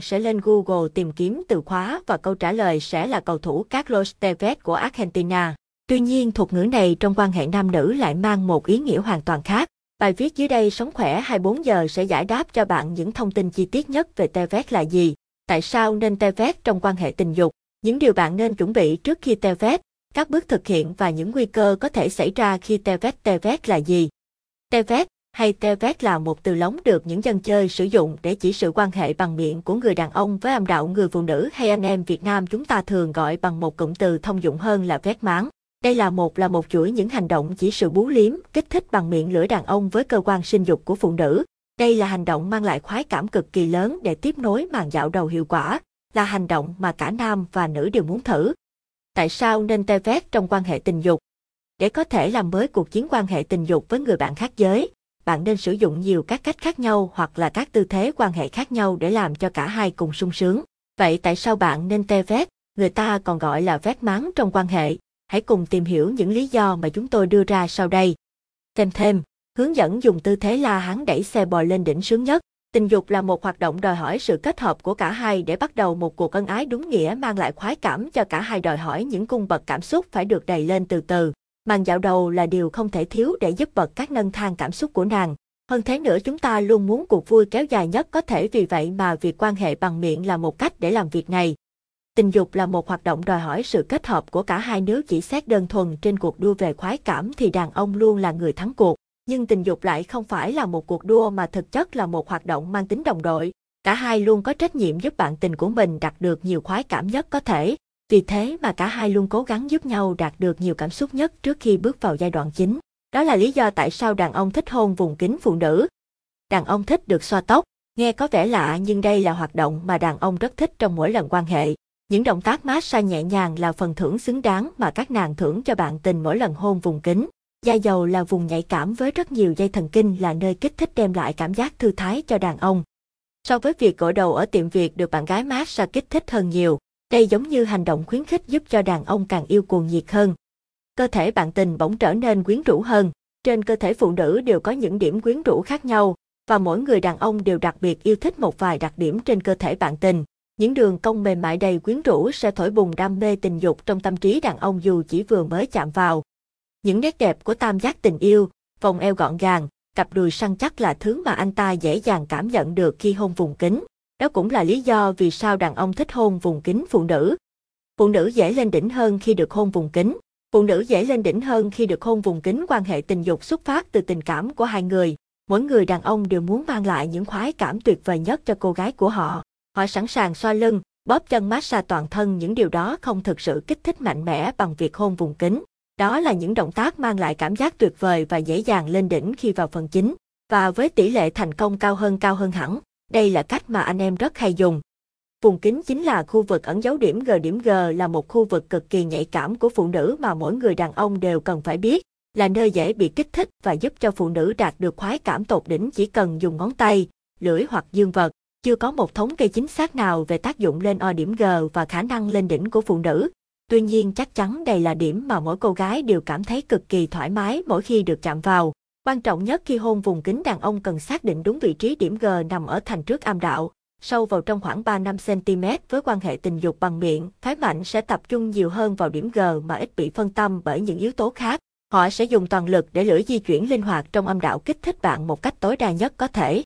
sẽ lên Google tìm kiếm từ khóa và câu trả lời sẽ là cầu thủ Carlos Tevez của Argentina. Tuy nhiên thuật ngữ này trong quan hệ nam nữ lại mang một ý nghĩa hoàn toàn khác. Bài viết dưới đây Sống khỏe 24 giờ sẽ giải đáp cho bạn những thông tin chi tiết nhất về Tevez là gì, tại sao nên Tevez trong quan hệ tình dục, những điều bạn nên chuẩn bị trước khi Tevez, các bước thực hiện và những nguy cơ có thể xảy ra khi Tevez Tevez là gì. Tevez hay Tevet là một từ lóng được những dân chơi sử dụng để chỉ sự quan hệ bằng miệng của người đàn ông với âm đạo người phụ nữ hay anh em Việt Nam chúng ta thường gọi bằng một cụm từ thông dụng hơn là vét máng. Đây là một là một chuỗi những hành động chỉ sự bú liếm, kích thích bằng miệng lưỡi đàn ông với cơ quan sinh dục của phụ nữ. Đây là hành động mang lại khoái cảm cực kỳ lớn để tiếp nối màn dạo đầu hiệu quả, là hành động mà cả nam và nữ đều muốn thử. Tại sao nên tê vét trong quan hệ tình dục? Để có thể làm mới cuộc chiến quan hệ tình dục với người bạn khác giới, bạn nên sử dụng nhiều các cách khác nhau hoặc là các tư thế quan hệ khác nhau để làm cho cả hai cùng sung sướng. Vậy tại sao bạn nên tê vét, người ta còn gọi là vét máng trong quan hệ? Hãy cùng tìm hiểu những lý do mà chúng tôi đưa ra sau đây. Thêm thêm, hướng dẫn dùng tư thế la hán đẩy xe bò lên đỉnh sướng nhất. Tình dục là một hoạt động đòi hỏi sự kết hợp của cả hai để bắt đầu một cuộc ân ái đúng nghĩa mang lại khoái cảm cho cả hai đòi hỏi những cung bậc cảm xúc phải được đầy lên từ từ. Màn dạo đầu là điều không thể thiếu để giúp bật các nâng thang cảm xúc của nàng. Hơn thế nữa chúng ta luôn muốn cuộc vui kéo dài nhất có thể, vì vậy mà việc quan hệ bằng miệng là một cách để làm việc này. Tình dục là một hoạt động đòi hỏi sự kết hợp của cả hai, nếu chỉ xét đơn thuần trên cuộc đua về khoái cảm thì đàn ông luôn là người thắng cuộc. Nhưng tình dục lại không phải là một cuộc đua mà thực chất là một hoạt động mang tính đồng đội. Cả hai luôn có trách nhiệm giúp bạn tình của mình đạt được nhiều khoái cảm nhất có thể. Vì thế mà cả hai luôn cố gắng giúp nhau đạt được nhiều cảm xúc nhất trước khi bước vào giai đoạn chính. Đó là lý do tại sao đàn ông thích hôn vùng kính phụ nữ. Đàn ông thích được xoa tóc, nghe có vẻ lạ nhưng đây là hoạt động mà đàn ông rất thích trong mỗi lần quan hệ. Những động tác massage nhẹ nhàng là phần thưởng xứng đáng mà các nàng thưởng cho bạn tình mỗi lần hôn vùng kính. Da dầu là vùng nhạy cảm với rất nhiều dây thần kinh là nơi kích thích đem lại cảm giác thư thái cho đàn ông. So với việc gội đầu ở tiệm Việt được bạn gái massage kích thích hơn nhiều, đây giống như hành động khuyến khích giúp cho đàn ông càng yêu cuồng nhiệt hơn. Cơ thể bạn tình bỗng trở nên quyến rũ hơn. Trên cơ thể phụ nữ đều có những điểm quyến rũ khác nhau, và mỗi người đàn ông đều đặc biệt yêu thích một vài đặc điểm trên cơ thể bạn tình. Những đường cong mềm mại đầy quyến rũ sẽ thổi bùng đam mê tình dục trong tâm trí đàn ông dù chỉ vừa mới chạm vào. Những nét đẹp của tam giác tình yêu, vòng eo gọn gàng, cặp đùi săn chắc là thứ mà anh ta dễ dàng cảm nhận được khi hôn vùng kính. Đó cũng là lý do vì sao đàn ông thích hôn vùng kính phụ nữ. Phụ nữ dễ lên đỉnh hơn khi được hôn vùng kính. Phụ nữ dễ lên đỉnh hơn khi được hôn vùng kính quan hệ tình dục xuất phát từ tình cảm của hai người. Mỗi người đàn ông đều muốn mang lại những khoái cảm tuyệt vời nhất cho cô gái của họ. Họ sẵn sàng xoa lưng, bóp chân massage toàn thân những điều đó không thực sự kích thích mạnh mẽ bằng việc hôn vùng kính. Đó là những động tác mang lại cảm giác tuyệt vời và dễ dàng lên đỉnh khi vào phần chính. Và với tỷ lệ thành công cao hơn cao hơn hẳn, đây là cách mà anh em rất hay dùng. Vùng kính chính là khu vực ẩn dấu điểm G. Điểm G là một khu vực cực kỳ nhạy cảm của phụ nữ mà mỗi người đàn ông đều cần phải biết, là nơi dễ bị kích thích và giúp cho phụ nữ đạt được khoái cảm tột đỉnh chỉ cần dùng ngón tay, lưỡi hoặc dương vật. Chưa có một thống kê chính xác nào về tác dụng lên O điểm G và khả năng lên đỉnh của phụ nữ. Tuy nhiên chắc chắn đây là điểm mà mỗi cô gái đều cảm thấy cực kỳ thoải mái mỗi khi được chạm vào. Quan trọng nhất khi hôn vùng kính đàn ông cần xác định đúng vị trí điểm G nằm ở thành trước âm đạo, sâu vào trong khoảng 3-5 cm với quan hệ tình dục bằng miệng, phái mạnh sẽ tập trung nhiều hơn vào điểm G mà ít bị phân tâm bởi những yếu tố khác. Họ sẽ dùng toàn lực để lưỡi di chuyển linh hoạt trong âm đạo kích thích bạn một cách tối đa nhất có thể.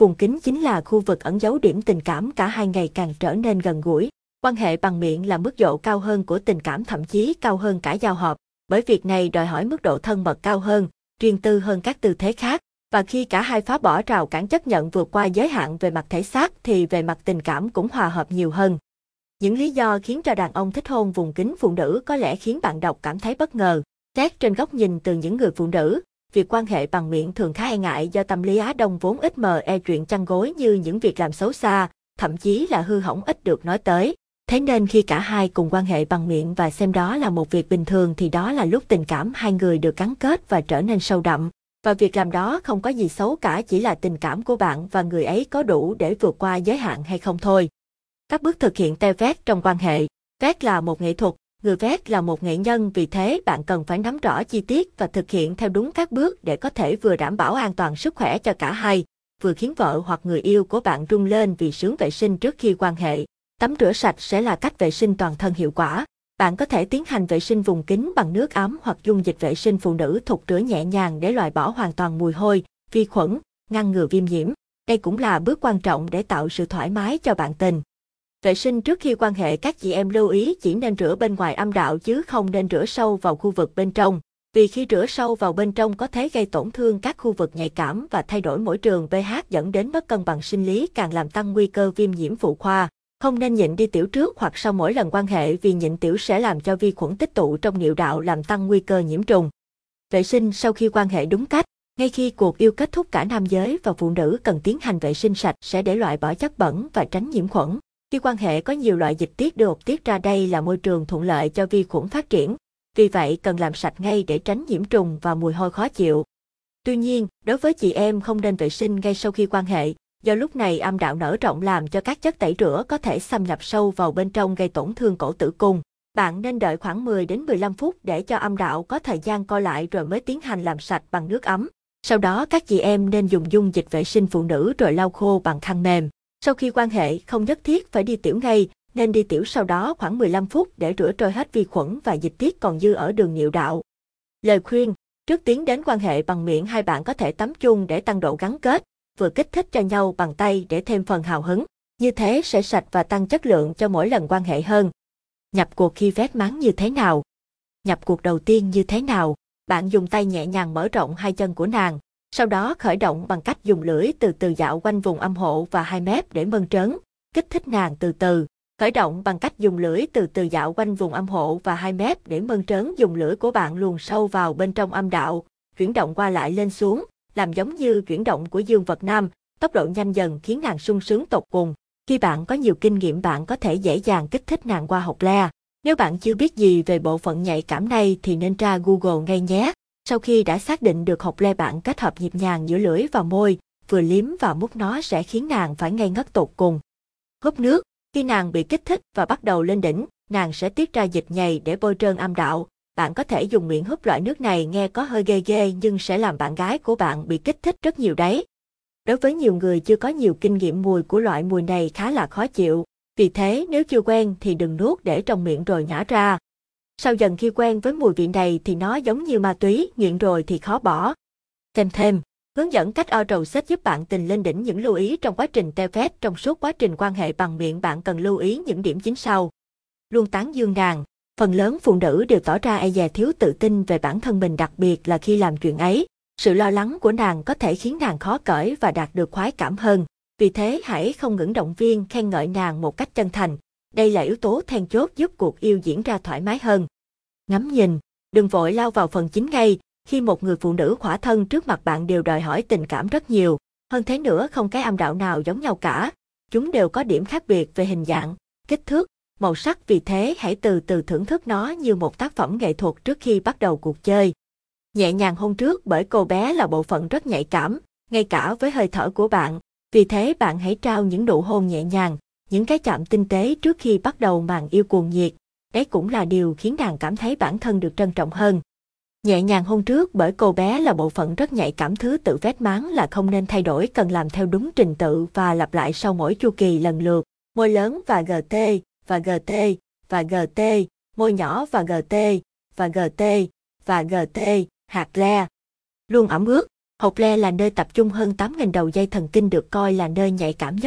Vùng kính chính là khu vực ẩn giấu điểm tình cảm cả hai ngày càng trở nên gần gũi. Quan hệ bằng miệng là mức độ cao hơn của tình cảm thậm chí cao hơn cả giao hợp, bởi việc này đòi hỏi mức độ thân mật cao hơn, riêng tư hơn các tư thế khác, và khi cả hai phá bỏ rào cản chấp nhận vượt qua giới hạn về mặt thể xác thì về mặt tình cảm cũng hòa hợp nhiều hơn. Những lý do khiến cho đàn ông thích hôn vùng kính phụ nữ có lẽ khiến bạn đọc cảm thấy bất ngờ. Xét trên góc nhìn từ những người phụ nữ, việc quan hệ bằng miệng thường khá e ngại do tâm lý Á Đông vốn ít mờ e chuyện chăn gối như những việc làm xấu xa, thậm chí là hư hỏng ít được nói tới. Thế nên khi cả hai cùng quan hệ bằng miệng và xem đó là một việc bình thường thì đó là lúc tình cảm hai người được gắn kết và trở nên sâu đậm. Và việc làm đó không có gì xấu cả chỉ là tình cảm của bạn và người ấy có đủ để vượt qua giới hạn hay không thôi. Các bước thực hiện tê vét trong quan hệ. Vét là một nghệ thuật, người vét là một nghệ nhân vì thế bạn cần phải nắm rõ chi tiết và thực hiện theo đúng các bước để có thể vừa đảm bảo an toàn sức khỏe cho cả hai, vừa khiến vợ hoặc người yêu của bạn rung lên vì sướng vệ sinh trước khi quan hệ. Tắm rửa sạch sẽ là cách vệ sinh toàn thân hiệu quả. Bạn có thể tiến hành vệ sinh vùng kính bằng nước ấm hoặc dung dịch vệ sinh phụ nữ thục rửa nhẹ nhàng để loại bỏ hoàn toàn mùi hôi, vi khuẩn, ngăn ngừa viêm nhiễm. Đây cũng là bước quan trọng để tạo sự thoải mái cho bạn tình. Vệ sinh trước khi quan hệ các chị em lưu ý chỉ nên rửa bên ngoài âm đạo chứ không nên rửa sâu vào khu vực bên trong. Vì khi rửa sâu vào bên trong có thể gây tổn thương các khu vực nhạy cảm và thay đổi môi trường pH dẫn đến mất cân bằng sinh lý càng làm tăng nguy cơ viêm nhiễm phụ khoa. Không nên nhịn đi tiểu trước hoặc sau mỗi lần quan hệ vì nhịn tiểu sẽ làm cho vi khuẩn tích tụ trong niệu đạo làm tăng nguy cơ nhiễm trùng. Vệ sinh sau khi quan hệ đúng cách, ngay khi cuộc yêu kết thúc cả nam giới và phụ nữ cần tiến hành vệ sinh sạch sẽ để loại bỏ chất bẩn và tránh nhiễm khuẩn. Khi quan hệ có nhiều loại dịch tiết được tiết ra đây là môi trường thuận lợi cho vi khuẩn phát triển. Vì vậy cần làm sạch ngay để tránh nhiễm trùng và mùi hôi khó chịu. Tuy nhiên, đối với chị em không nên vệ sinh ngay sau khi quan hệ, do lúc này âm đạo nở rộng làm cho các chất tẩy rửa có thể xâm nhập sâu vào bên trong gây tổn thương cổ tử cung. Bạn nên đợi khoảng 10 đến 15 phút để cho âm đạo có thời gian co lại rồi mới tiến hành làm sạch bằng nước ấm. Sau đó các chị em nên dùng dung dịch vệ sinh phụ nữ rồi lau khô bằng khăn mềm. Sau khi quan hệ không nhất thiết phải đi tiểu ngay, nên đi tiểu sau đó khoảng 15 phút để rửa trôi hết vi khuẩn và dịch tiết còn dư ở đường niệu đạo. Lời khuyên, trước tiến đến quan hệ bằng miệng hai bạn có thể tắm chung để tăng độ gắn kết, vừa kích thích cho nhau bằng tay để thêm phần hào hứng. Như thế sẽ sạch và tăng chất lượng cho mỗi lần quan hệ hơn. Nhập cuộc khi vét máng như thế nào? Nhập cuộc đầu tiên như thế nào? Bạn dùng tay nhẹ nhàng mở rộng hai chân của nàng, sau đó khởi động bằng cách dùng lưỡi từ từ dạo quanh vùng âm hộ và hai mép để mơn trớn, kích thích nàng từ từ. Khởi động bằng cách dùng lưỡi từ từ dạo quanh vùng âm hộ và hai mép để mơn trớn dùng lưỡi của bạn luồn sâu vào bên trong âm đạo, chuyển động qua lại lên xuống, làm giống như chuyển động của dương vật nam, tốc độ nhanh dần khiến nàng sung sướng tột cùng. Khi bạn có nhiều kinh nghiệm bạn có thể dễ dàng kích thích nàng qua học le. Nếu bạn chưa biết gì về bộ phận nhạy cảm này thì nên tra Google ngay nhé. Sau khi đã xác định được học le bạn kết hợp nhịp nhàng giữa lưỡi và môi, vừa liếm và mút nó sẽ khiến nàng phải ngây ngất tột cùng. Hút nước, khi nàng bị kích thích và bắt đầu lên đỉnh, nàng sẽ tiết ra dịch nhầy để bôi trơn âm đạo. Bạn có thể dùng miệng hút loại nước này nghe có hơi ghê ghê nhưng sẽ làm bạn gái của bạn bị kích thích rất nhiều đấy. Đối với nhiều người chưa có nhiều kinh nghiệm mùi của loại mùi này khá là khó chịu, vì thế nếu chưa quen thì đừng nuốt để trong miệng rồi nhả ra. Sau dần khi quen với mùi vị này thì nó giống như ma túy, nghiện rồi thì khó bỏ. Thêm thêm, hướng dẫn cách o trầu sex giúp bạn tình lên đỉnh những lưu ý trong quá trình tê phép trong suốt quá trình quan hệ bằng miệng bạn cần lưu ý những điểm chính sau. Luôn tán dương nàng, phần lớn phụ nữ đều tỏ ra e dè thiếu tự tin về bản thân mình đặc biệt là khi làm chuyện ấy. Sự lo lắng của nàng có thể khiến nàng khó cởi và đạt được khoái cảm hơn. Vì thế hãy không ngừng động viên khen ngợi nàng một cách chân thành. Đây là yếu tố then chốt giúp cuộc yêu diễn ra thoải mái hơn. Ngắm nhìn, đừng vội lao vào phần chính ngay, khi một người phụ nữ khỏa thân trước mặt bạn đều đòi hỏi tình cảm rất nhiều. Hơn thế nữa không cái âm đạo nào giống nhau cả. Chúng đều có điểm khác biệt về hình dạng, kích thước, màu sắc vì thế hãy từ từ thưởng thức nó như một tác phẩm nghệ thuật trước khi bắt đầu cuộc chơi. Nhẹ nhàng hôn trước bởi cô bé là bộ phận rất nhạy cảm, ngay cả với hơi thở của bạn. Vì thế bạn hãy trao những nụ hôn nhẹ nhàng, những cái chạm tinh tế trước khi bắt đầu màn yêu cuồng nhiệt. Đấy cũng là điều khiến nàng cảm thấy bản thân được trân trọng hơn. Nhẹ nhàng hôn trước bởi cô bé là bộ phận rất nhạy cảm thứ tự vét máng là không nên thay đổi cần làm theo đúng trình tự và lặp lại sau mỗi chu kỳ lần lượt. Môi lớn và GT, và GT, và GT, môi nhỏ và GT, và GT, và GT, hạt le. Luôn ẩm ướt, hột le là nơi tập trung hơn 8.000 đầu dây thần kinh được coi là nơi nhạy cảm nhất.